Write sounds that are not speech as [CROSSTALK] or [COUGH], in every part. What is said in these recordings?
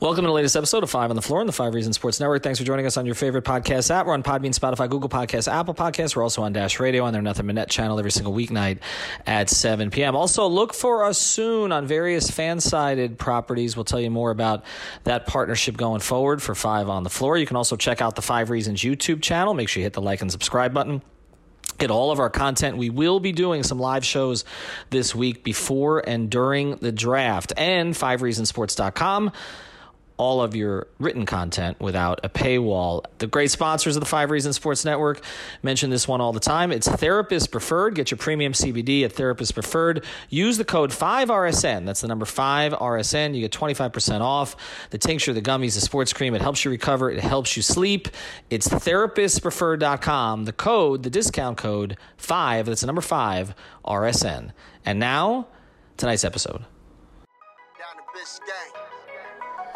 Welcome to the latest episode of Five on the Floor on the Five Reasons Sports Network. Thanks for joining us on your favorite podcast app. We're on Podbean, Spotify, Google Podcasts, Apple Podcasts. We're also on Dash Radio on their Nothing Net channel every single weeknight at 7 p.m. Also, look for us soon on various fan-sided properties. We'll tell you more about that partnership going forward for Five on the Floor. You can also check out the Five Reasons YouTube channel. Make sure you hit the like and subscribe button get all of our content. We will be doing some live shows this week before and during the draft and 5reasonsports.com all of your written content without a paywall. The great sponsors of the Five Reasons Sports Network mention this one all the time. It's Therapist Preferred. Get your premium CBD at Therapist Preferred. Use the code 5RSN. That's the number 5RSN. You get 25% off. The tincture, the gummies, the sports cream. It helps you recover. It helps you sleep. It's therapistpreferred.com. The code, the discount code 5, that's the number 5 RSN. And now, tonight's episode.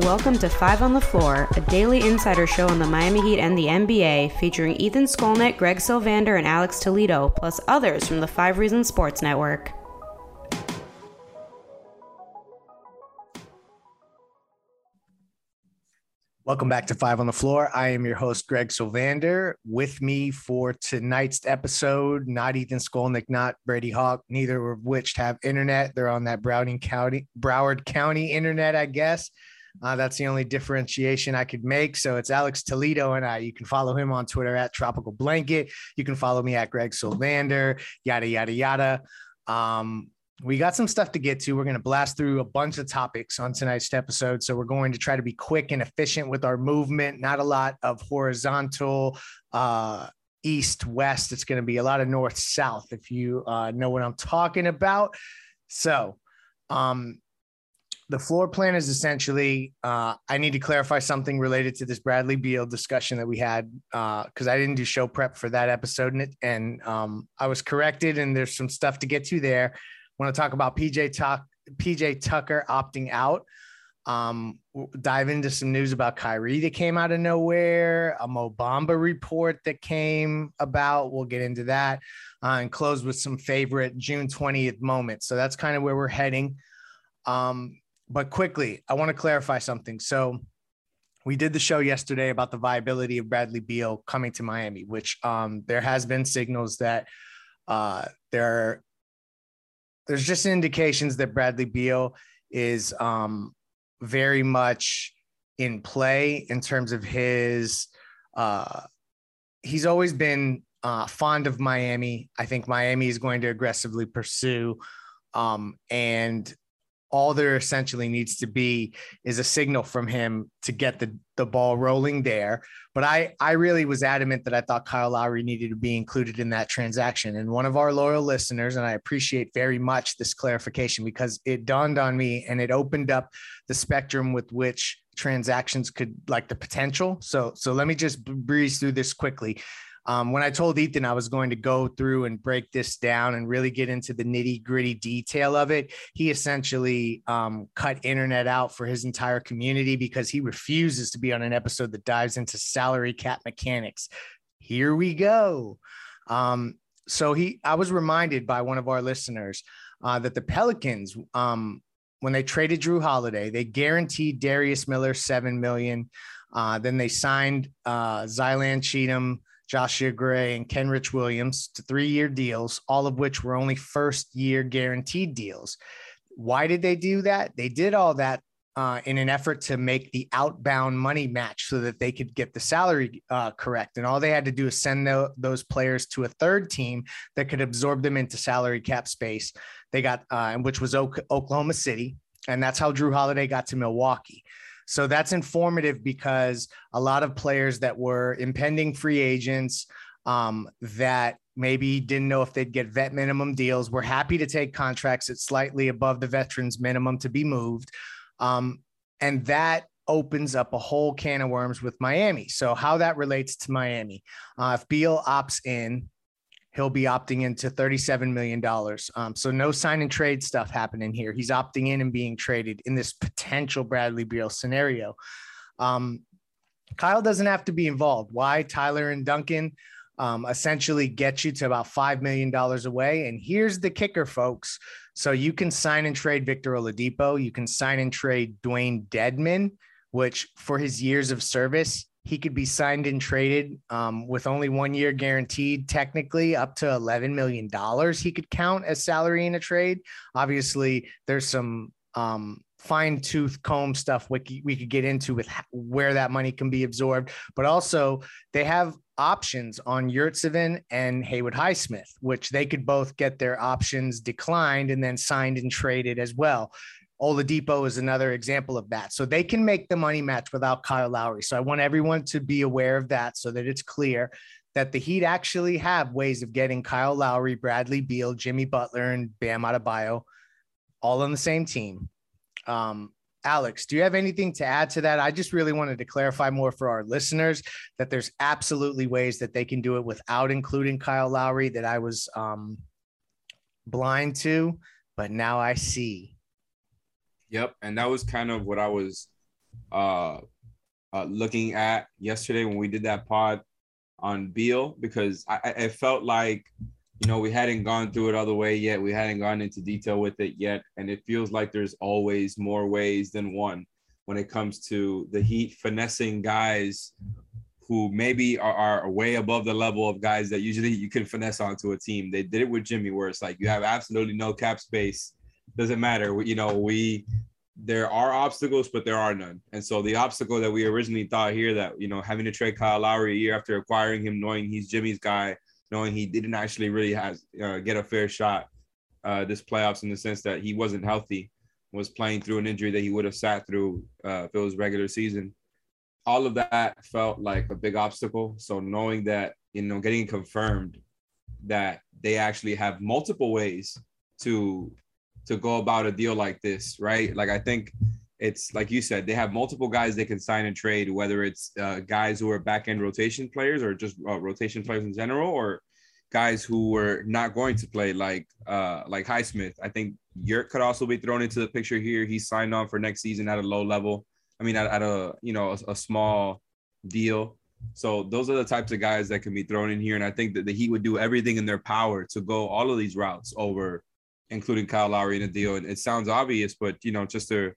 Welcome to Five on the Floor, a daily insider show on the Miami Heat and the NBA, featuring Ethan Skolnick, Greg Sylvander, and Alex Toledo, plus others from the Five Reasons Sports Network. Welcome back to Five on the Floor. I am your host, Greg Sylvander. With me for tonight's episode, not Ethan Skolnick, not Brady Hawk, neither of which have internet. They're on that Broward County, Broward County internet, I guess. Uh, that's the only differentiation I could make. So it's Alex Toledo and I. You can follow him on Twitter at Tropical Blanket. You can follow me at Greg Sylvander, yada, yada, yada. Um, we got some stuff to get to. We're going to blast through a bunch of topics on tonight's episode. So we're going to try to be quick and efficient with our movement, not a lot of horizontal. Uh, east west it's going to be a lot of north south if you uh, know what i'm talking about so um, the floor plan is essentially uh, I need to clarify something related to this Bradley Beal discussion that we had because uh, I didn't do show prep for that episode and, it, and um, I was corrected and there's some stuff to get to there. I want to talk about PJ Tuck, PJ Tucker opting out. Um, dive into some news about Kyrie that came out of nowhere, a Mo Bamba report that came about. We'll get into that uh, and close with some favorite June 20th moments. So that's kind of where we're heading. Um, but quickly, I want to clarify something. So we did the show yesterday about the viability of Bradley Beal coming to Miami, which um, there has been signals that uh, there there's just indications that Bradley Beal is um, very much in play in terms of his. Uh, he's always been uh, fond of Miami. I think Miami is going to aggressively pursue, um, and all there essentially needs to be is a signal from him to get the, the ball rolling there. But I, I really was adamant that I thought Kyle Lowry needed to be included in that transaction. And one of our loyal listeners, and I appreciate very much this clarification because it dawned on me and it opened up the spectrum with which transactions could like the potential. So, so let me just breeze through this quickly. Um, when I told Ethan I was going to go through and break this down and really get into the nitty gritty detail of it, he essentially um, cut internet out for his entire community because he refuses to be on an episode that dives into salary cap mechanics. Here we go. Um, so he, I was reminded by one of our listeners uh, that the Pelicans, um, when they traded Jrue Holiday, they guaranteed Darius Miller seven million. Uh, then they signed uh, Zylan Cheatham Joshua Gray, and Kenrich Williams to three year deals, all of which were only first year guaranteed deals. Why did they do that? They did all that uh, in an effort to make the outbound money match so that they could get the salary uh, correct. And all they had to do is send the, those players to a third team that could absorb them into salary cap space. They got, uh, which was Oklahoma City. And that's how Jrue Holiday got to Milwaukee. So that's informative because a lot of players that were impending free agents um, that maybe didn't know if they'd get vet minimum deals were happy to take contracts at slightly above the veterans minimum to be moved. Um, and that opens up a whole can of worms with Miami. So, how that relates to Miami, uh, if Beal opts in, he'll be opting into $37 million. Um, so, no sign and trade stuff happening here. He's opting in and being traded in this potential Bradley Beal scenario. Um, Kyle doesn't have to be involved. Why? Tyler and Duncan um, essentially get you to about $5 million away. And here's the kicker, folks. So you can sign and trade Victor Oladipo. You can sign and trade Dewayne Dedmon, which for his years of service, he could be signed and traded um, with only one year guaranteed, technically up to $11 million. He could count as salary in a trade. Obviously, there's some um, fine tooth comb stuff we, we could get into with where that money can be absorbed. But also, they have options on Yurtseven and Haywood Highsmith, which they could both get their options declined and then signed and traded as well. Oladipo is another example of that. So they can make the money match without Kyle Lowry. So I want everyone to be aware of that so that it's clear that the Heat actually have ways of getting Kyle Lowry, Bradley Beal, Jimmy Butler, and Bam Adebayo all on the same team. Um, Alex, do you have anything to add to that? I just really wanted to clarify more for our listeners that there's absolutely ways that they can do it without including Kyle Lowry that I was um, blind to, but now I see. Yep, and that was kind of what I was uh, uh, looking at yesterday when we did that pod on Beal because I, I felt like you know, we hadn't gone through it all the way yet. We hadn't gone into detail with it yet. And it feels like there's always more ways than one when it comes to the Heat finessing guys who maybe are, are way above the level of guys that usually you can finesse onto a team. They did it with Jimmy, where it's like you have absolutely no cap space. Doesn't matter. You know, we there are obstacles, but there are none. And so the obstacle that we originally thought here that, you know, having to trade Kyle Lowry a year after acquiring him, knowing he's Jimmy's guy, knowing he didn't actually really have uh, get a fair shot uh, this playoffs in the sense that he wasn't healthy, was playing through an injury that he would have sat through uh, if it was regular season. All of that felt like a big obstacle. So knowing that, you know, getting confirmed that they actually have multiple ways to to go about a deal like this, right? Like I think it's like you said, they have multiple guys they can sign and trade, whether it's uh, guys who are back end rotation players or just uh, rotation players in general, or guys who were not going to play, like uh, like Highsmith. I think Yurt could also be thrown into the picture here. He signed on for next season at a low level. I mean, at, at a you know a, a small deal. So those are the types of guys that can be thrown in here, and I think that the Heat would do everything in their power to go all of these routes over, including Kyle Lowry in a deal. And it sounds obvious, but you know, just to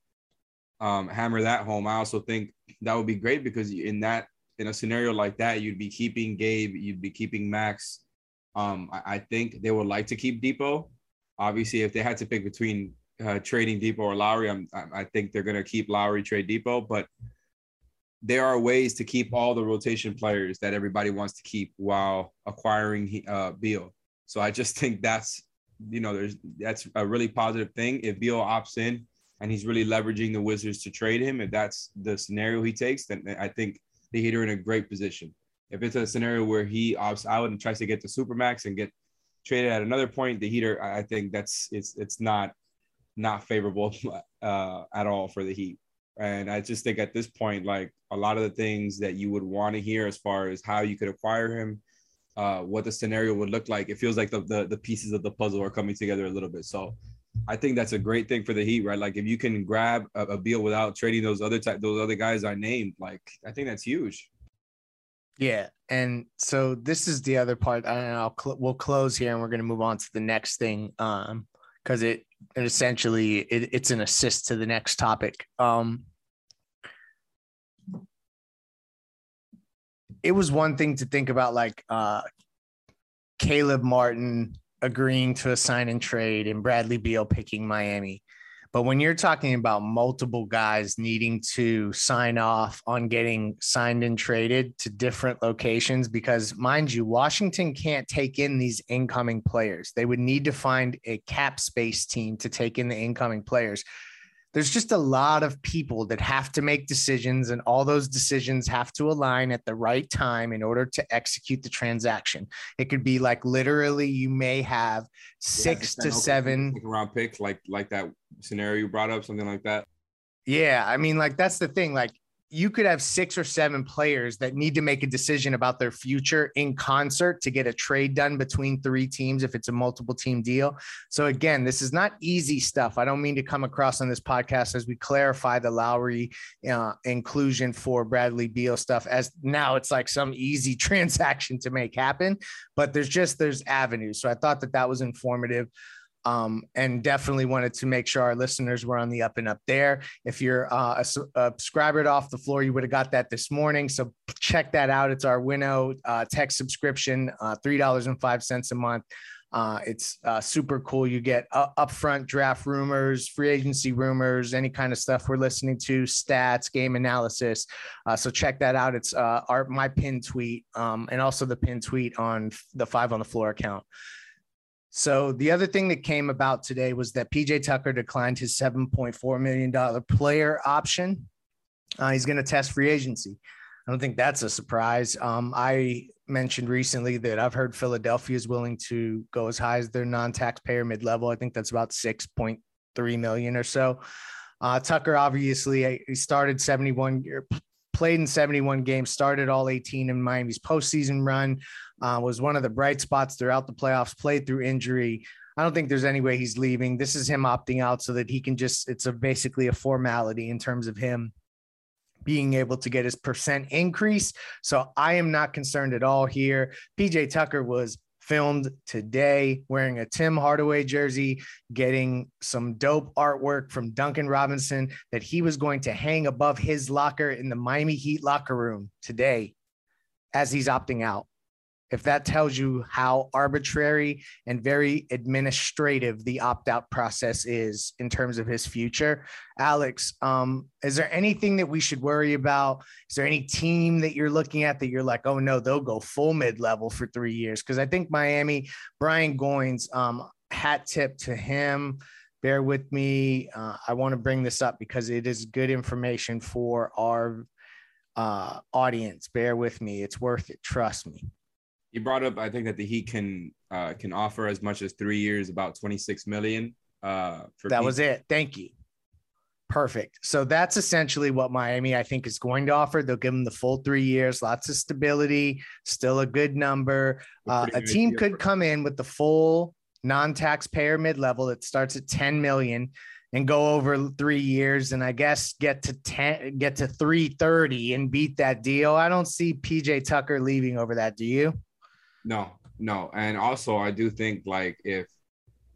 um, hammer that home. I also think that would be great because in that in a scenario like that, you'd be keeping Gabe, you'd be keeping Max. Um, I, I think they would like to keep Dipo. Obviously, if they had to pick between uh, trading Dipo or Lowry, I'm, I think they're going to keep Lowry, trade Dipo. But there are ways to keep all the rotation players that everybody wants to keep while acquiring uh, Beal. So I just think that's you know there's that's a really positive thing. If Beal opts in, and he's really leveraging the Wizards to trade him, if that's the scenario he takes, then I think the Heat are in a great position. If it's a scenario where he opts out and tries to get the supermax and get traded at another point, the Heater, I think that's it's it's not not favorable [LAUGHS] uh, at all for the Heat. And I just think at this point, like a lot of the things that you would want to hear as far as how you could acquire him, uh, what the scenario would look like, it feels like the, the the pieces of the puzzle are coming together a little bit. So I think that's a great thing for the Heat, right? Like if you can grab a, a Beal without trading those other type, those other guys I named, like I think that's huge. Yeah, and so this is the other part. I I'll cl- we'll close here, and we're going to move on to the next thing, um, because it, it essentially it, it's an assist to the next topic. Um, it was one thing to think about, like uh, Caleb Martin agreeing to a sign and trade and Bradley Beal picking Miami. But when you're talking about multiple guys needing to sign off on getting signed and traded to different locations, because mind you, Washington can't take in these incoming players. They would need to find a cap space team to take in the incoming players there's just a lot of people that have to make decisions and all those decisions have to align at the right time in order to execute the transaction. It could be like literally you may have six to seven round picks like like that scenario you brought up something like that. Yeah i mean like that's the thing like you could have six or seven players that need to make a decision about their future in concert to get a trade done between three teams if it's a multiple team deal. So again, this is not easy stuff. I don't mean to come across on this podcast as we clarify the Lowry uh, inclusion for Bradley Beal stuff as now it's like some easy [LAUGHS] transaction to make happen, but there's just there's avenues. So I thought that that was informative um, and definitely wanted to make sure our listeners were on the up and up there. If you're uh, a, a subscriber to Off the Floor, you would have got that this morning. So check that out. It's our Winnow uh, tech subscription, uh, $3.05 a month. Uh, it's uh, super cool. You get uh, upfront draft rumors, free agency rumors, any kind of stuff we're listening to, stats, game analysis. Uh, so check that out. It's uh, our my pin tweet um, and also the pin tweet on the Five on the Floor account. So the other thing that came about today was that PJ Tucker declined his $7.4 million player option. Uh, he's going to test free agency. I don't think that's a surprise. Um, I mentioned recently that I've heard Philadelphia is willing to go as high as their non-taxpayer mid-level. I think that's about 6.3 million or so. Uh, Tucker obviously he started 71 played in 71 games, started all 18 in Miami's postseason run, uh, was one of the bright spots throughout the playoffs, played through injury. I don't think there's any way he's leaving. This is him opting out so that he can just, it's a basically a formality in terms of him being able to get his percent increase. So I am not concerned at all here. PJ Tucker was filmed today wearing a Tim Hardaway jersey, getting some dope artwork from Duncan Robinson that he was going to hang above his locker in the Miami Heat locker room today as he's opting out if that tells you how arbitrary and very administrative the opt-out process is in terms of his future alex um, is there anything that we should worry about? Is there any team that you're looking at that you're like oh no they'll go full mid-level for three years because i think miami brian goins um, hat tip to him. Bear with me uh, i want to bring this up because it is good information for our uh, audience. Bear with me it's worth it trust me you brought up I think that the Heat can uh, can offer as much as three years, about twenty six million. Uh, for that Pete. was it. Thank you. Perfect. So that's essentially what Miami I think is going to offer. They'll give them the full three years, lots of stability, still a good number. Uh, a team could come in with the full non-taxpayer mid-level that starts at 10 million and go over three years and I guess get to 10 get to 330 and beat that deal. I don't see PJ Tucker leaving over that. Do you? No, no. And also, I do think like if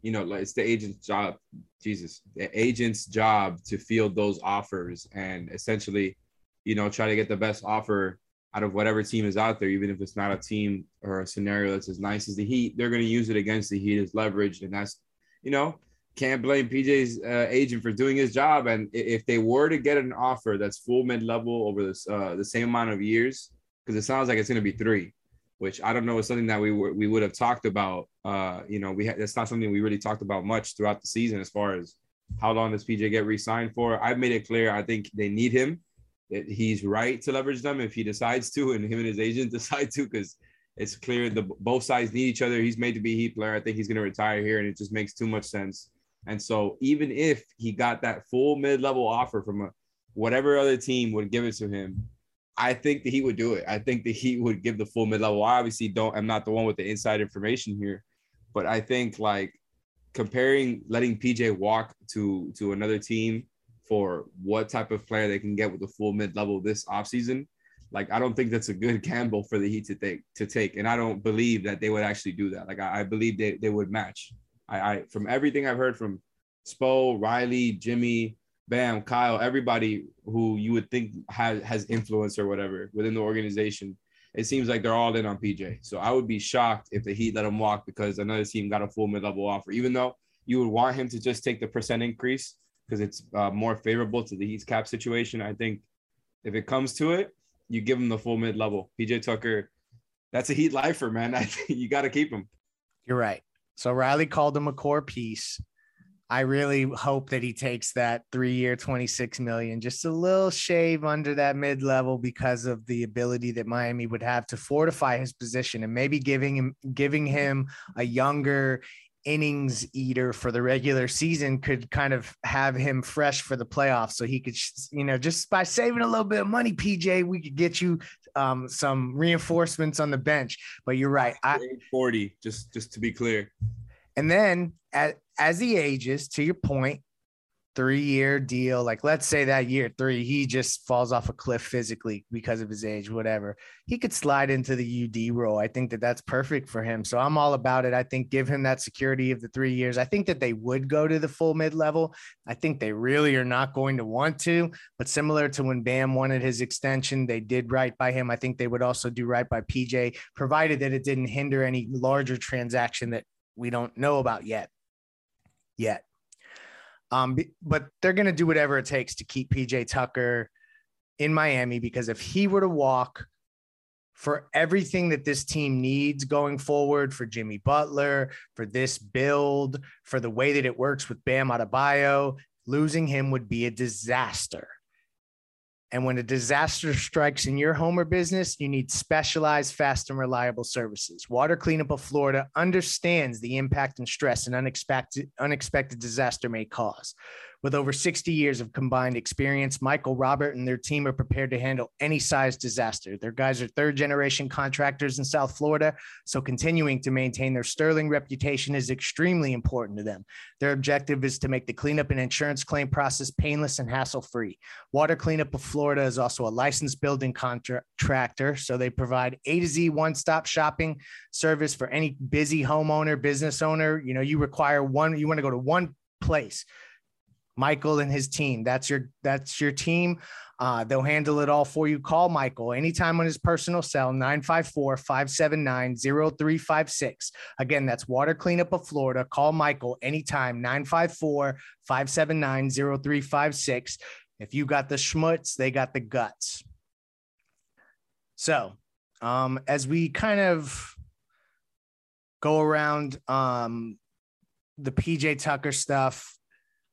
you know, it's the agent's job, Jesus, the agent's job to field those offers and essentially, you know, try to get the best offer out of whatever team is out there, even if it's not a team or a scenario that's as nice as the Heat. They're going to use it against the Heat as leverage, and that's, you know, can't blame PJ's uh, agent for doing his job. And if they were to get an offer that's full mid level over this uh, the same amount of years, because it sounds like it's going to be three which I don't know is something that we we would have talked about. Uh, you know, we ha- that's not something we really talked about much throughout the season as far as how long does PJ get re-signed for. I've made it clear I think they need him. That he's right to leverage them if he decides to, and him and his agent [LAUGHS] decide to, because it's clear the both sides need each other. He's made to be a Heat player. I think he's going to retire here, and it just makes too much sense. And so even if he got that full mid-level offer from a, whatever other team would give it to him, I think that he would do it. I think that he would give the full mid level. I obviously don't. I'm not the one with the inside information here, but I think like comparing letting PJ walk to to another team for what type of player they can get with the full mid level this offseason, like I don't think that's a good [LAUGHS] gamble for the Heat to take to take. And I don't believe that they would actually do that. Like I, I believe they, they would match. I, I from everything I've heard from Spo, Riley, Jimmy, Bam, Kyle, everybody who you would think has has influence or whatever within the organization, it seems like they're all in on PJ. So I would be shocked if the Heat let him walk because another team got a full mid level offer, even though you would want him to just take the percent increase because it's uh, more favorable to the Heat's cap situation. I think if it comes to it, you give him the full mid level. PJ Tucker, that's a Heat lifer, man. [LAUGHS] You got to keep him. You're right. So Riley called him a core piece. I really hope that he takes that three year, 26 million, just a little shave under that mid level because of the ability that Miami would have to fortify his position and maybe giving him, giving him a younger, innings eater for the regular season could kind of have him fresh for the playoffs. So he could you know just by saving a little bit of money pj we could get you um, some reinforcements on the bench. But you're right I, 40 just just to be clear and then as, as he ages to your point three year deal. Like, let's say that year three, he just falls off a cliff physically because of his age, whatever. He could slide into the UD role. I think that that's perfect for him. So I'm all about it. I think give him that security of the three years. I think that they would go to the full mid level. I think they really are not going to want to, but similar to when Bam wanted his extension, they did right by him. I think they would also do right by PJ, provided that it didn't hinder any larger transaction that we don't know about yet. Yet. Um, but they're going to do whatever it takes to keep PJ Tucker in Miami because if he were to walk for everything that this team needs going forward for Jimmy Butler, for this build, for the way that it works with Bam Adebayo, losing him would be a disaster. And when a disaster strikes in your home or business, you need specialized, fast, and reliable services. Water Cleanup of Florida understands the impact and stress an unexpected, unexpected disaster may cause. With over 60 years of combined experience, Michael Robert and their team are prepared to handle any size disaster. Their guys are third generation contractors in South Florida, so continuing to maintain their sterling reputation is extremely important to them. Their objective is to make the cleanup and insurance claim process painless and hassle free. Water Cleanup of Florida is also a licensed building contractor, so they provide A to Z one stop shopping service for any busy homeowner, business owner. You know, you require one, you want to go to one place Michael and his team. That's your that's your team. Uh, they'll handle it all for you. Call Michael anytime on his personal cell, 954 579 0356. Again, that's Water Cleanup of Florida. Call Michael anytime, 954 579 0356. If you got the schmutz, they got the guts. So, um, as we kind of go around um, the PJ Tucker stuff,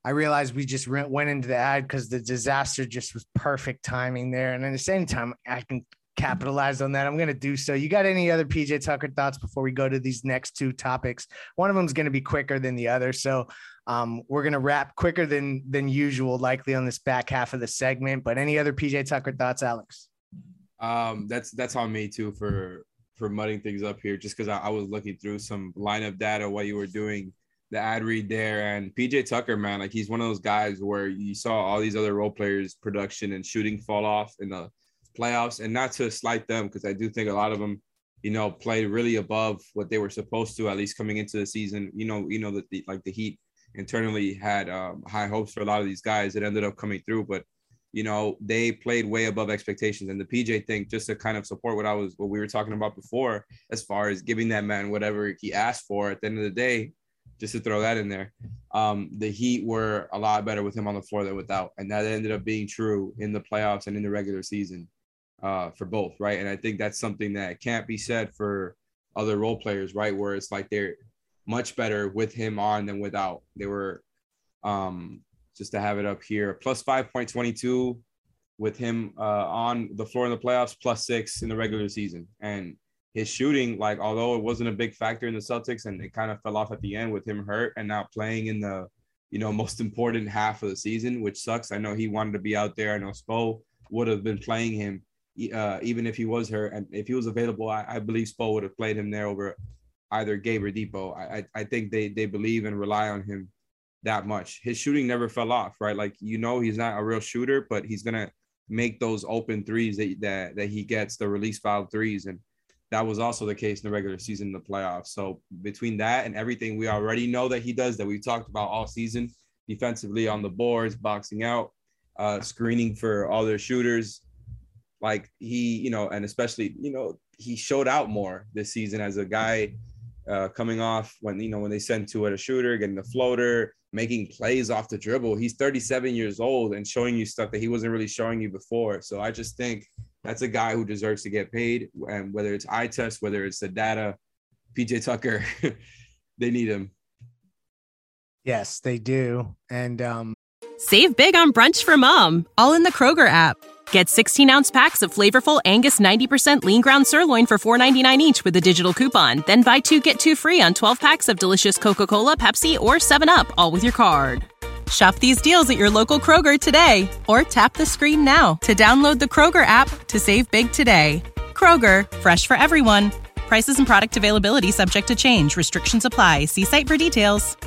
I realized we just went into the ad because the disaster just was perfect timing there. And at the same time, I can capitalize on that. I'm going to do so. You got any other PJ Tucker thoughts before we go to these next two topics? One of them is going to be quicker than the other. So um, we're going to wrap quicker than than usual, likely on this back half of the segment. But any other PJ Tucker thoughts, Alex? Um, that's that's on me too for for mudding things up here, just because I, I was looking through some lineup data while you were doing the ad read there. And PJ Tucker, man, like he's one of those guys where you saw all these other role players' production and shooting fall off in the playoffs. And not to slight them, because I do think a lot of them, you know, played really above what they were supposed to, at least coming into the season. You know, you know that the, like the Heat internally had um, high hopes for a lot of these guys. It ended up coming through, but you know they played way above expectations. And the PJ thing, just to kind of support what I was, what we were talking about before, as far as giving that man whatever he asked for. At the end of the day, just to throw that in there. Um, the Heat were a lot better with him on the floor than without, and that ended up being true in the playoffs and in the regular season uh, for both, right? And I think that's something that can't be said for other role players, right? Where it's like they're much better with him on than without. They were um, just to have it up here, plus five point twenty two with him uh, on the floor in the playoffs, plus six in the regular season, and his shooting, like although it wasn't a big factor in the Celtics and it kind of fell off at the end with him hurt and now playing in the, you know, most important half of the season, which sucks. I know he wanted to be out there. I know Spo would have been playing him uh, even if he was hurt and if he was available. I, I believe Spo would have played him there over either Gabe or Dipo. I, I, think they they believe and rely on him that much. His shooting never fell off, right? Like you know, he's not a real shooter, but he's gonna make those open threes that that, that he gets, the release foul threes, and that was also the case in the regular season, in the playoffs. So between that and everything we already know that he does, that we talked about all season, defensively on the boards, boxing out, uh, screening for all their shooters, like he, you know, and especially, you know, he showed out more this season as a guy uh, coming off when you know when they send to it a shooter, getting the floater, making plays off the dribble. He's 37 years old and showing you stuff that he wasn't really showing you before. So I just think that's a guy who deserves to get paid. And whether it's eye test, whether it's the data, PJ Tucker, [LAUGHS] they need him. Yes, they do. And um save big on brunch for mom, all in the Kroger app. Get 16 ounce packs of flavorful Angus 90% lean ground sirloin for $4.99 each with a digital coupon. Then buy two get two free on 12 packs of delicious Coca Cola, Pepsi, or 7UP, all with your card. Shop these deals at your local Kroger today or tap the screen now to download the Kroger app to save big today. Kroger, fresh for everyone. Prices and product availability subject to change. Restrictions apply. See site for details.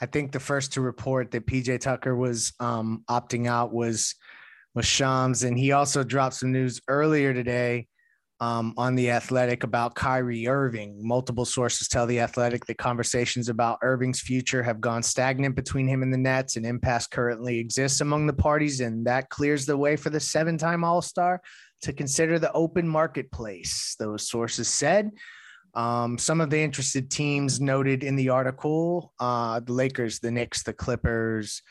I think the first to report that PJ Tucker was um, opting out was was Shams, and he also dropped some news earlier today um, on the Athletic about Kyrie Irving. Multiple sources tell the Athletic that conversations about Irving's future have gone stagnant between him and the Nets, and impasse currently exists among the parties, and that clears the way for the seven-time All Star to consider the open marketplace. Those sources said. Um, some of the interested teams noted in the article uh, the Lakers, the Knicks, the Clippers.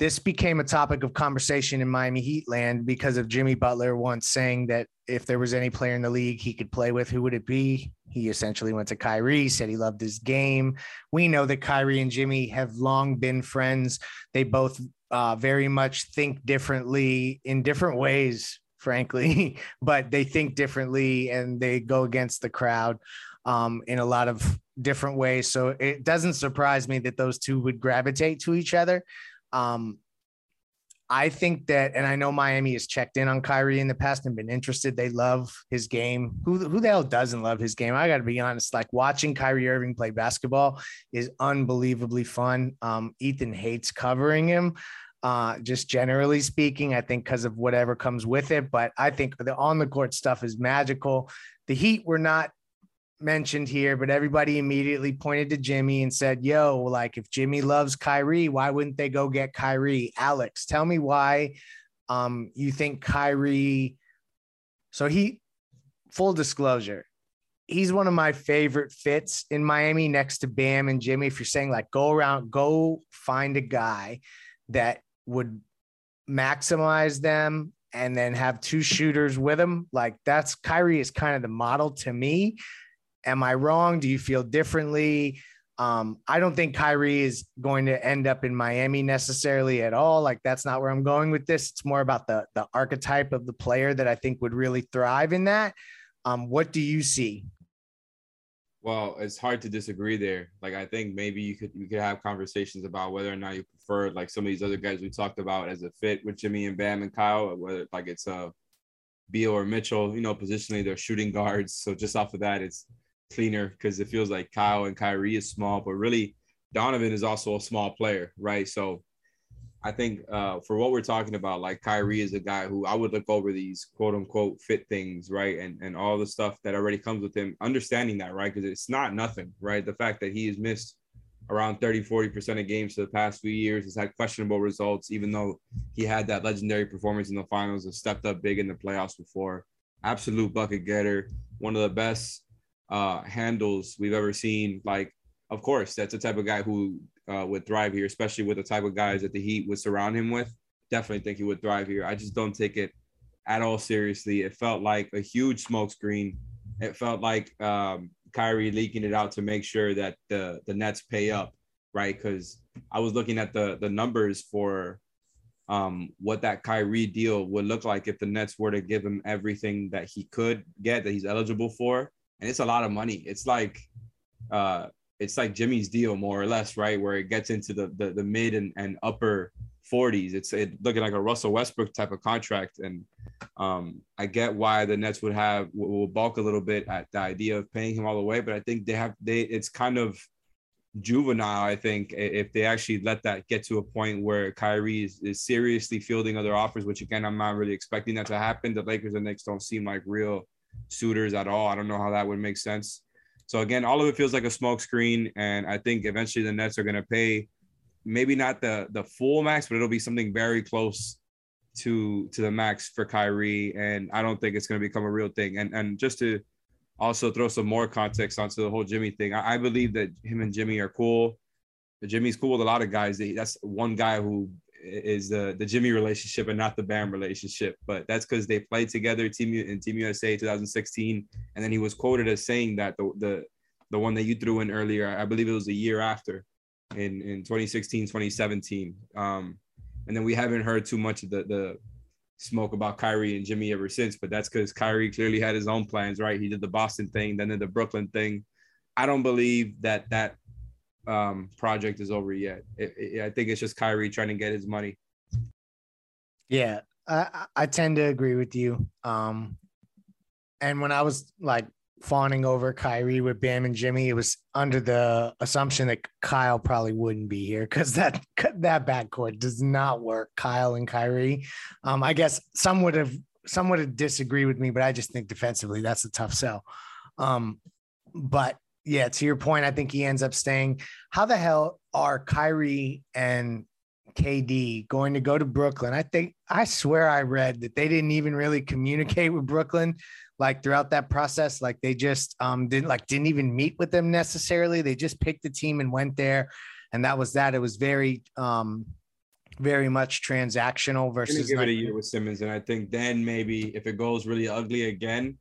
This became a topic of conversation in Miami Heat land because of Jimmy Butler once saying that if there was any player in the league he could play with, who would it be? He essentially went to Kyrie, said he loved his game. We know that Kyrie and Jimmy have long been friends. They both uh, very much think differently in different ways frankly, [LAUGHS] but they think differently and they go against the crowd um, in a lot of different ways. So it doesn't surprise me that those two would gravitate to each other. Um, I think that, and I know Miami has checked in on Kyrie in the past and been interested. They love his game. Who, who the hell doesn't love his game? I got to be honest. Like watching Kyrie Irving play basketball is unbelievably fun. Um, Ethan hates covering him uh, just generally speaking. I think because of whatever comes with it. But I think the on the court stuff is magical. The Heat were not mentioned here, but everybody immediately pointed to Jimmy and said, Yo, like if Jimmy loves Kyrie, why wouldn't they go get Kyrie? Alex, tell me why um, you think Kyrie. So he, full disclosure, he's one of my favorite fits in Miami next to Bam and Jimmy. If you're saying like go around, go find a guy that would maximize them and then have two shooters with him. Like that's Kyrie is kind of the model to me. Am I wrong? Do you feel differently? Um, I don't think Kyrie is going to end up in Miami necessarily at all. Like that's not where I'm going with this. It's more about the the archetype of the player that I think would really thrive in that. Um, what do you see? Well, it's hard to disagree there. Like I think maybe you could you could have conversations about whether or not you prefer like some of these other guys we talked about as a fit with Jimmy and Bam and Kyle, whether like it's uh Beal or Mitchell, you know, positionally they're shooting guards. So just off of that, it's cleaner because it feels like Kyle and Kyrie is small, but really Donovan is also a small player, right? So I think uh, for what we're talking about, like Kyrie is a guy who I would look over these quote unquote fit things, right? And and all the stuff that already comes with him, understanding that, right? Because it's not nothing, right? The fact that he has missed around 30, 40% of games for the past few years, has had questionable results, even though he had that legendary performance in the finals and stepped up big in the playoffs before. Absolute bucket getter, one of the best uh, handles we've ever seen. Like, of course, that's the type of guy who uh, would thrive here, especially with the type of guys that the Heat would surround him with. Definitely think he would thrive here. I just don't take it at all seriously. It felt like a huge smokescreen. It felt like um, Kyrie leaking it out to make sure that the the Nets pay up, right? Because I was looking at the the numbers for um, what that Kyrie deal would look like if the Nets were to give him everything that he could get that he's eligible for, and it's a lot of money. It's like uh, it's like Jimmy's deal more or less, right? Where it gets into the the, the mid and, and upper 40s. It's it looking like a Russell Westbrook type of contract, and um, I get why the Nets would have will balk a little bit at the idea of paying him all the way, but I think they have they it's kind of juvenile. I think if they actually let that get to a point where Kyrie is, is seriously fielding other offers, which again I'm not really expecting that to happen. The Lakers and Knicks don't seem like real suitors at all. I don't know how that would make sense. So again, all of it feels like a smokescreen, and I think eventually the Nets are going to pay, maybe not the the full max, but it'll be something very close to to the max for Kyrie, and I don't think it's going to become a real thing. And and just to also throw some more context onto the whole Jimmy thing, I, I believe that him and Jimmy are cool. Jimmy's cool with a lot of guys. That's one guy who is the the Jimmy relationship and not the Bam relationship. But that's because they played together team in Team USA 2016, and then he was quoted as saying that the the the one that you threw in earlier, I believe it was a year after, in in 2016 2017. Um, And then we haven't heard too much of the the smoke about Kyrie and Jimmy ever since. But that's because Kyrie clearly had his own plans, right? He did the Boston thing, then did the Brooklyn thing. I don't believe that that um, project is over yet. It, it, I think it's just Kyrie trying to get his money. Yeah, I, I tend to agree with you. Um, and when I was like fawning over Kyrie with Bam and Jimmy, it was under the assumption that Kyle probably wouldn't be here because that [LAUGHS] that backcourt does not work. Kyle and Kyrie. Um, I guess some would have some would have disagreed with me, but I just think defensively that's a tough sell. Um, but yeah, to your point, I think he ends up staying. How the hell are Kyrie and KD going to go to Brooklyn? I think I swear I read that they didn't even really communicate with Brooklyn like throughout that process. Like they just um didn't like didn't even meet with them necessarily. They just picked the team and went there. And that was that. It was very um very much transactional versus give it a year with Simmons. And I think then maybe if it goes really ugly again,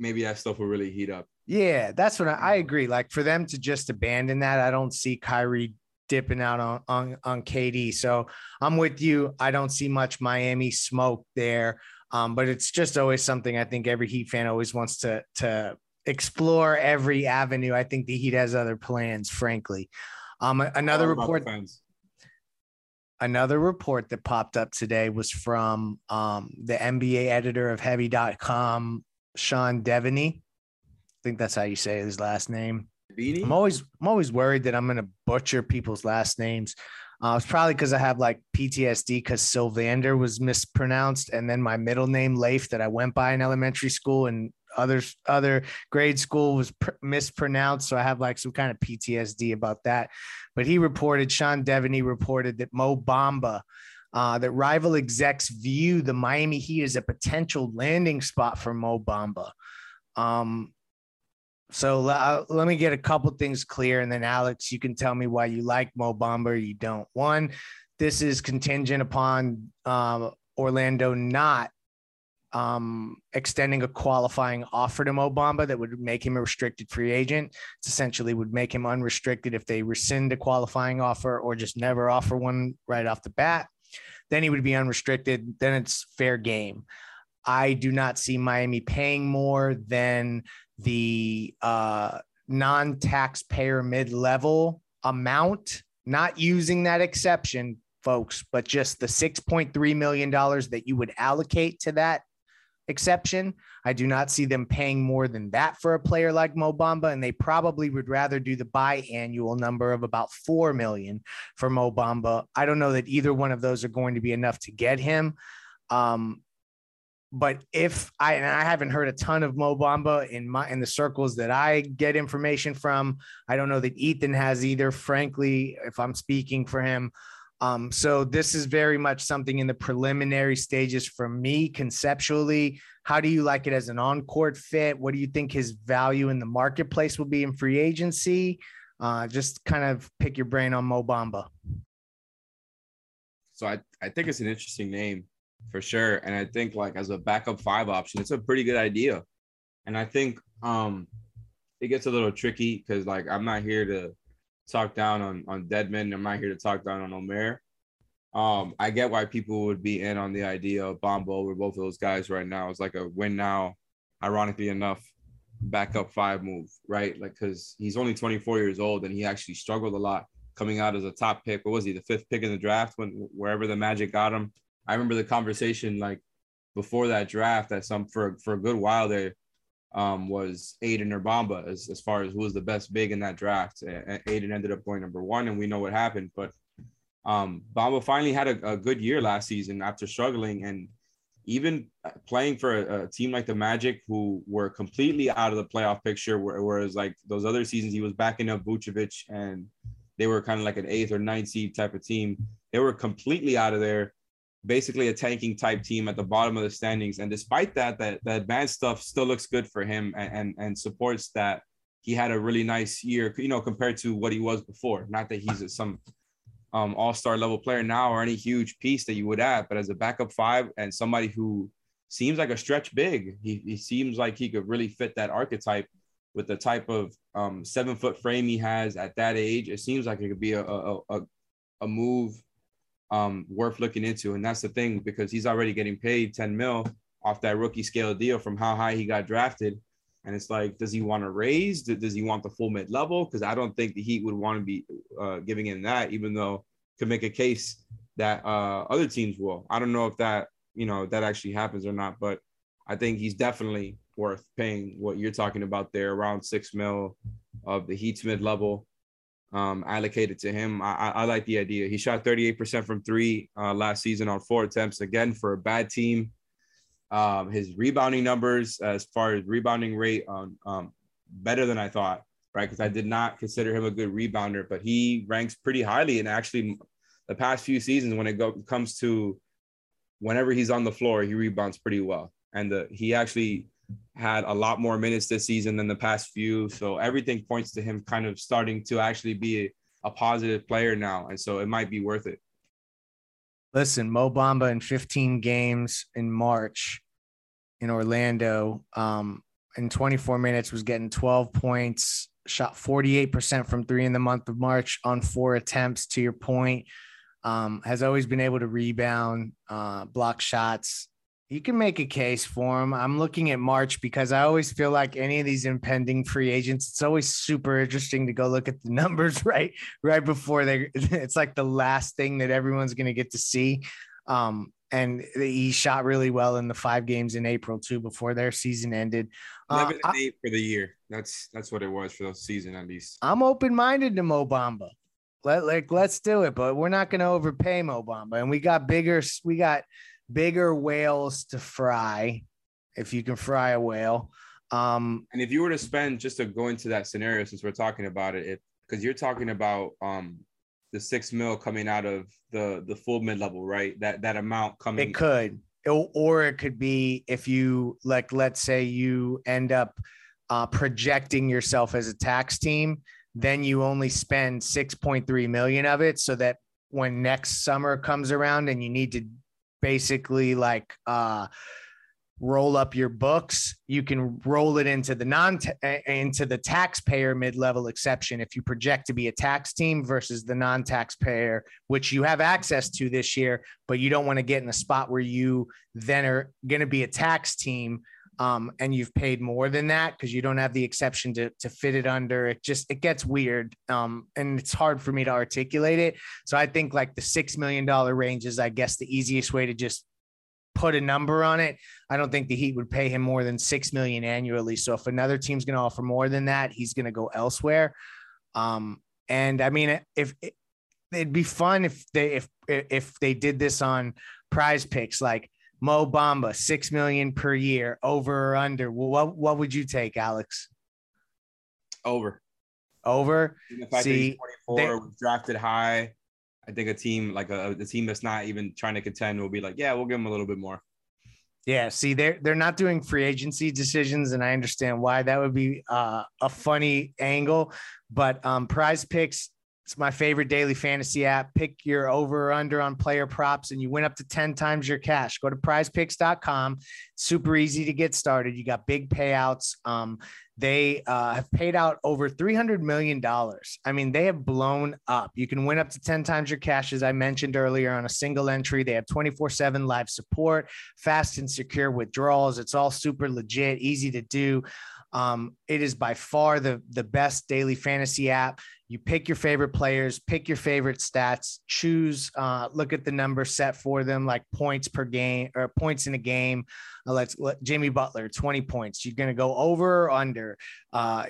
maybe that stuff will really heat up. Yeah, that's what I, I, agree. Like for them to just abandon that, I don't see Kyrie dipping out on, on on KD. So I'm with you. I don't see much Miami smoke there. Um, but it's just always something I think every Heat fan always wants to to explore every avenue. I think the Heat has other plans, frankly. Um, another report. Another report that popped up today was from um, the NBA editor of Heavy.com, Sean Deveney think that's how you say his last name. Beanie? I'm always I'm always worried that I'm gonna butcher people's last names. Uh, it's probably because I have like PTSD because Sylvander was mispronounced, and then my middle name Leif that I went by in elementary school and others other grade school was pr- mispronounced. So I have like some kind of PTSD about that. But he reported, Sean Deveney reported that Mo Bamba, uh, that rival execs view the Miami Heat as a potential landing spot for Mo Bamba. Um, so uh, let me get a couple things clear, and then Alex, you can tell me why you like Mo Bamba you don't. One, this is contingent upon um, Orlando not um, extending a qualifying offer to Mo Bamba that would make him a restricted free agent. Essentially would make him unrestricted if they rescind a qualifying offer or just never offer one right off the bat. Then he would be unrestricted. Then it's fair game. I do not see Miami paying more than the uh, non taxpayer mid level amount, not using that exception, folks, but just the $6.3 million that you would allocate to that exception. I do not see them paying more than that for a player like Mo Bamba, and they probably would rather do the biannual number of about four million for Mo Bamba. I don't know that either one of those are going to be enough to get him. Um, but if I and I haven't heard a ton of Mo Bamba in my in the circles that I get information from, I don't know that Ethan has either. Frankly, if I'm speaking for him, um, so this is very much something in the preliminary stages for me conceptually. How do you like it as an on-court fit? What do you think his value in the marketplace will be in free agency? Uh, just kind of pick your brain on Mo Bamba. So I, I think it's an interesting name for sure. And I think like as a backup five option, it's a pretty good idea. And I think um it gets a little tricky because like I'm not here to talk down on on Dedmon. I'm not here to talk down on Omer. Um, I get why people would be in on the idea of Bamba over both of those guys right now. It's like a win now, ironically enough, backup five move, right? Like because he's only 24 years old and he actually struggled a lot coming out as a top pick. What was he, the fifth pick in the draft when wherever the Magic got him? I remember the conversation like before that draft that some for for a good while there um, was Ayton or Bamba as, as far as who was the best big in that draft. Ayton ended up going number one, and we know what happened. But um, Bamba finally had a, a good year last season after struggling, and even playing for a, a, team like the Magic, who were completely out of the playoff picture, whereas like those other seasons, he was backing up Vucevic, and they were kind of like an eighth or ninth seed type of team. They were completely out of there basically a tanking type team at the bottom of the standings. And despite that, that the advanced stuff still looks good for him and, and, and supports that he had a really nice year, you know, compared to what he was before. Not that he's some um, all-star level player now or any huge piece that you would add, but as a backup five and somebody who seems like a stretch big, he, he seems like he could really fit that archetype with the type of um, seven foot frame he has at that age. It seems like it could be a, a, a, a move um, worth looking into. And that's the thing because he's already getting paid 10 mil off that rookie scale deal from how high he got drafted. And it's like, does he want to raise? Does he want the full mid level? Because I don't think the Heat would want to be uh, giving him that, even though could make a case that uh, other teams will. I don't know if that you know that actually happens or not, but I think he's definitely worth paying what you're talking about there, around six mil of the Heat's mid level um, allocated to him. I, I, like the idea. He shot 38% from three uh, last season on four attempts. Again, for a bad team, um, his rebounding numbers, as far as rebounding rate, um, um better than I thought, right? Because I did not consider him a good rebounder, but he ranks pretty highly. And actually, the past few seasons, when it go, comes to whenever he's on the floor, he rebounds pretty well. And the, he actually had a lot more minutes this season than the past few. So everything points to him kind of starting to actually be a, positive player now. And so it might be worth it. Listen, Mo Bamba in 15 games in March in Orlando um, in 24 minutes was getting 12 points, shot 48% from three in the month of March on four attempts, to your point. Um, has always been able to rebound, uh, block shots, you can make a case for him. I'm looking at March because I always feel like any of these impending free agents, it's always super interesting to go look at the [LAUGHS] numbers right right before they. [LAUGHS] It's like the last thing that everyone's going to get to see. Um, and he shot really well in the five games in April too before their season ended. Uh, Eleven and eight for the year. That's that's what it was for the season at least. I'm open minded to Mo Bamba. Let like let's do it, but we're not going to overpay Mo Bamba, and we got bigger. We got bigger whales to fry, if you can fry a whale. Um, and if you were to spend just to go into that scenario, since we're talking about it, if because you're talking about um, the six mil coming out of the the full mid level, right? That that amount coming. It could, or it could be if you like, let's say you end up uh, projecting yourself as a tax team, then you only spend six point three million of it, so that when next summer comes around and you need to basically like uh roll up your books. You can roll it into the non into the taxpayer mid-level exception if you project to be a tax team versus the non-taxpayer which you have access to this year but you don't want to get in a spot where you then are going to be a tax team um, and you've paid more than that because you don't have the exception to, to fit it under. It just it gets weird um, and it's hard for me to articulate it. So i think like the six million dollar range is i guess the easiest way to just put a number on it. I don't think the heat would pay him more than six million annually. So if another team's going to offer more than that he's going to go elsewhere. Um, and i mean if it'd be fun if they if if they did this on prize picks like Mo Bamba, six million per year, over or under. What what would you take, Alex? Over. Over. The fact See, that he's 24 they, was drafted high. I think a team like a, a team that's not even trying to contend will be like, yeah, we'll give him a little bit more. Yeah, see, they're they're not doing free agency decisions, and I understand why that would be uh, a funny angle. But um, Prize Picks it's my favorite daily fantasy app. Pick your over or under on player props, and you win up to 10 times your cash. Go to prizepicks.com. Super easy to get started. You got big payouts. Um, they uh, have paid out over $300 million. I mean, they have blown up. You can win up to 10 times your cash, as I mentioned earlier, on a single entry. They have 24 7 live support, fast and secure withdrawals. It's all super legit, easy to do. Um, it is by far the the best daily fantasy app. You pick your favorite players, pick your favorite stats, choose, uh, look at the number set for them, like points per game or points in a game. Uh, let's let Jimmy Butler, 20 points. You're going to go over or under. Uh,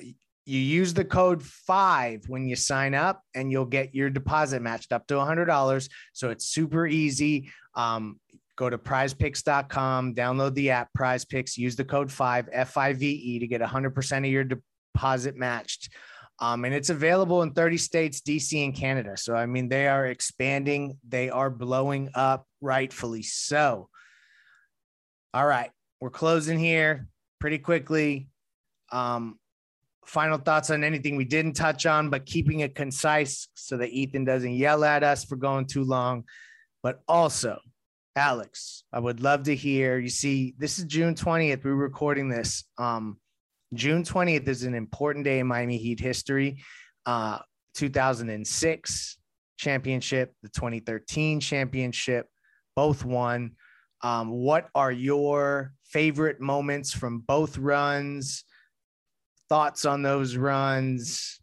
you use the code five when you sign up and you'll get your deposit matched up to a $100. So it's super easy. Um, Go to prizepicks.com, download the app Prize Picks, use the code 5 F I V E to get 100% of your deposit matched. Um, and it's available in 30 states, DC, and Canada. So, I mean, they are expanding, they are blowing up, rightfully so. All right, we're closing here pretty quickly. Um, final thoughts on anything we didn't touch on, but keeping it concise so that Ethan doesn't yell at us for going too long. But also, Alex, I would love to hear. You see, this is June 20th. We're recording this. Um, June 20th is an important day in Miami Heat history. Uh, 2006, championship, the 2013 championship, both won. Um, what are your favorite moments from both runs? Thoughts on those runs?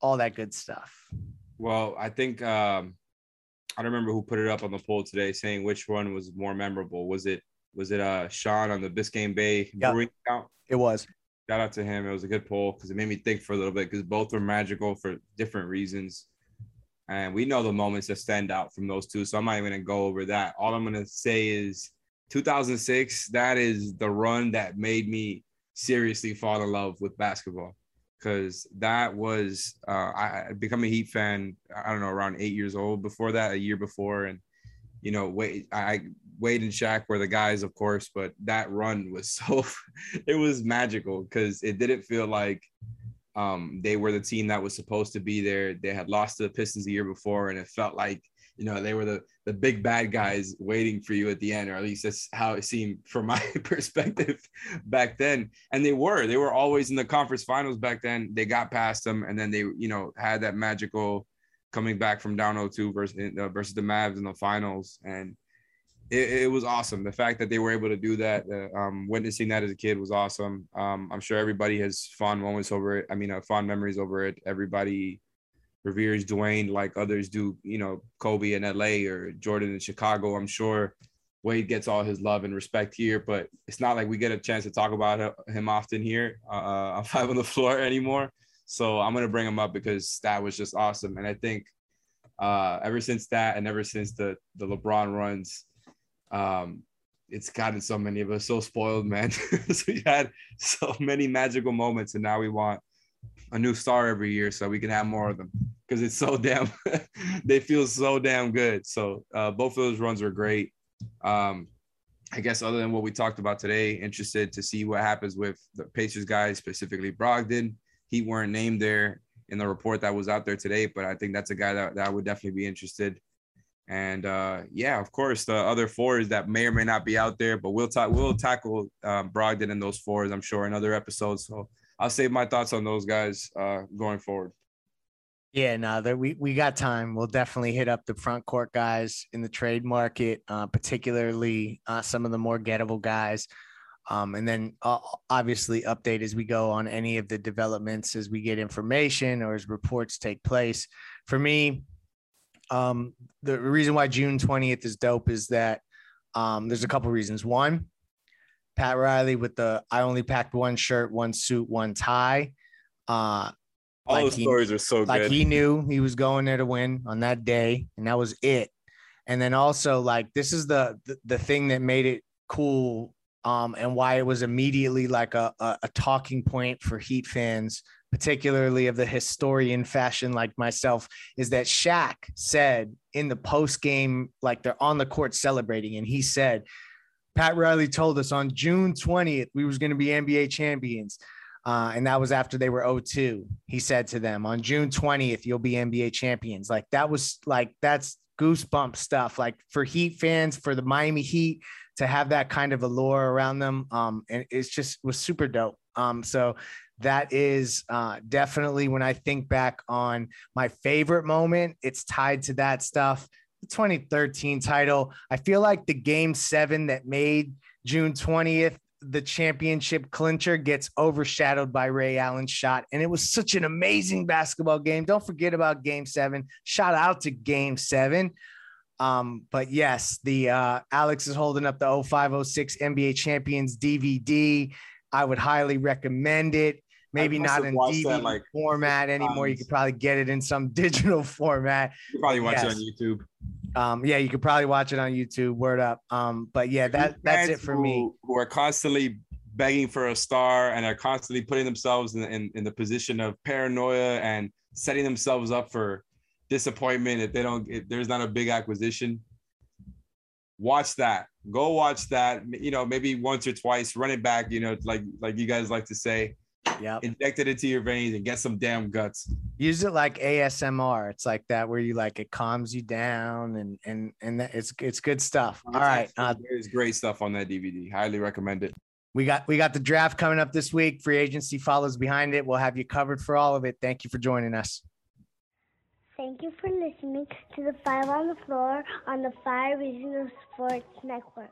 All that good stuff. Well, I think um, I don't remember who put it up on the poll today, saying which one was more memorable. Was it was it uh Sean on the Biscayne Bay yep. Brewing account? It was. Shout out to him. It was a good poll because it made me think for a little bit because both were magical for different reasons. And we know the moments that stand out from those two. So I'm not even gonna go over that. All I'm gonna say is 2006, that is the run that made me seriously fall in love with basketball. Because that was uh, I become a Heat fan. I don't know around eight years old. Before that, a year before, and you know, wait, I Wade and Shaq were the guys, of course, but that run was [LAUGHS] so it was magical because it didn't feel like um, they were the team that was supposed to be there. They had lost to the Pistons the year before, and it felt like you know they were the the big bad guys waiting for you at the end, or at least that's how it seemed from [LAUGHS] my perspective back then. And they were they were always in the conference finals back then. They got past them, and then they you know had that magical coming back from down 0-2 versus uh, versus the Mavs in the finals, and it, it, was awesome. The fact that they were able to do that, uh, um, witnessing that as a kid was awesome. Um, I'm sure everybody has fond moments over it. I mean, uh, fond memories over it. Everybody reveres Dwyane like others do, you know, Kobe in LA or Jordan in Chicago. I'm sure Wade gets all his love and respect here, but it's not like we get a chance to talk about him often here uh, uh [LAUGHS] on Five on the Floor anymore. So I'm gonna bring him up because that was just awesome, and I think uh, ever since that, and ever since the the LeBron runs, um, it's gotten so many of us so spoiled, man. [LAUGHS] so we had so many magical moments, and now we want a new star every year so we can have more of them because it's so [LAUGHS] damn. they feel so damn good. So uh, both of those runs were great. Um, I guess other than what we talked about today, interested to see what happens with the Pacers guys, specifically Brogdon. He weren't named there in the report that was out there today, but I think that's a guy that, that I would definitely be interested. And uh, yeah, of course, the other fours that may or may not be out there, but we'll talk. We'll tackle um, Brogdon and those fours, I'm sure, in other episodes. So I'll save my thoughts on those guys uh, going forward. Yeah, no, we we got time. We'll definitely hit up the front court guys in the trade market, uh, particularly uh, some of the more gettable guys. Um, and then uh, obviously update as we go on any of the developments as we get information or as reports take place. For me, um, the reason why June 20th is dope is that um, there's a couple reasons. One, Pat Riley with the I only packed one shirt, one suit, one tie. Uh, All like the he, stories are so like good. he knew he was going there to win on that day, and that was it. And then also like this is the the, the thing that made it cool um, and why it was immediately like a, a, a talking point for Heat fans particularly of the historian fashion like myself, is that Shaq said in the post game, like they're on the court celebrating, and he said, Pat Riley told us on June 20th we was going to be NBA champions. Uh, and that was after they were 02. He said to them on June 20th, you'll be NBA champions. Like that was like, that's goosebump stuff. Like for Heat fans, for the Miami Heat to have that kind of allure around them. Um, and it's just was super dope. Um, so that is uh, definitely when I think back on my favorite moment, it's tied to that stuff. The 2013 title. I feel like the game seven that made June 20th the championship clincher gets overshadowed by Ray Allen's shot. And it was such an amazing basketball game. Don't forget about game seven. Shout out to game seven. Um, but yes, the uh, Alex is holding up the 0506 NBA Champions DVD. I would highly recommend it maybe not in DVD like format anymore. You could probably get it in some [LAUGHS] digital format. You probably watch yes. it on YouTube. Um, yeah, you could probably watch it on YouTube. Word up. Um, but yeah, that that's it for who, me. Who are constantly begging for a star and are constantly putting themselves in, in, in the position of paranoia and setting themselves up for disappointment if they don't if there's not a big acquisition watch that go watch that you know maybe once or twice run it back you know like like you guys like to say yeah inject it into your veins and get some damn guts. Use it like asmr it's like that where you like it calms you down and and and it's it's good stuff. All right uh, there's great stuff on that dvd highly recommend it. We got we got the draft coming up this week. Free agency follows behind it. We'll have you covered for all of it. Thank you for joining us. Thank you for listening to the Five on the Floor on the Five Reasons Sports Network.